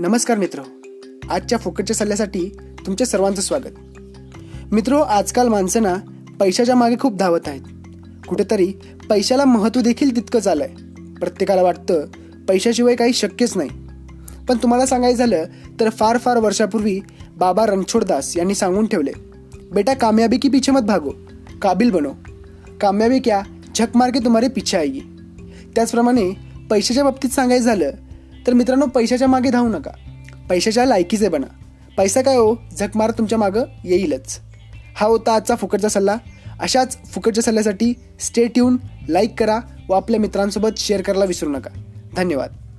नमस्कार मित्र. आजच्या फुकटच्या सल्ल्यासाठी तुमच्या सर्वांचं स्वागत. मित्र आजकाल माणसांना पैशाच्या मागे खूप धावत आहेत. कुठेतरी पैशाला महत्त्व देखील तितकंच आलं आहे प्रत्येकाला वाटतं पैशाशिवाय काही शक्यच नाही. पण तुम्हाला सांगायचं झालं तर फार फार वर्षापूर्वी बाबा रणछोडदास यांनी सांगून ठेवले बेटा कामयाबी की पीछे मत भागो काबिल बनो. कामयाबी क्या झक मार के तुम्हारे पीछे आएगी. त्याचप्रमाणे पैशाच्या बाबतीत सांगायचं झालं तर मित्रांनो पैशाच्या मागे धावू नका. पैशाच्या लायकीचे बना. पैसा काय हो? झकमार तुमच्या मागं येईलच. हा होता आजचा फुकटचा सल्ला. अशाच फुकटच्या सल्ल्यासाठी स्टे ट्यून लाईक करा व आपल्या मित्रांसोबत शेअर करायला विसरू नका. धन्यवाद.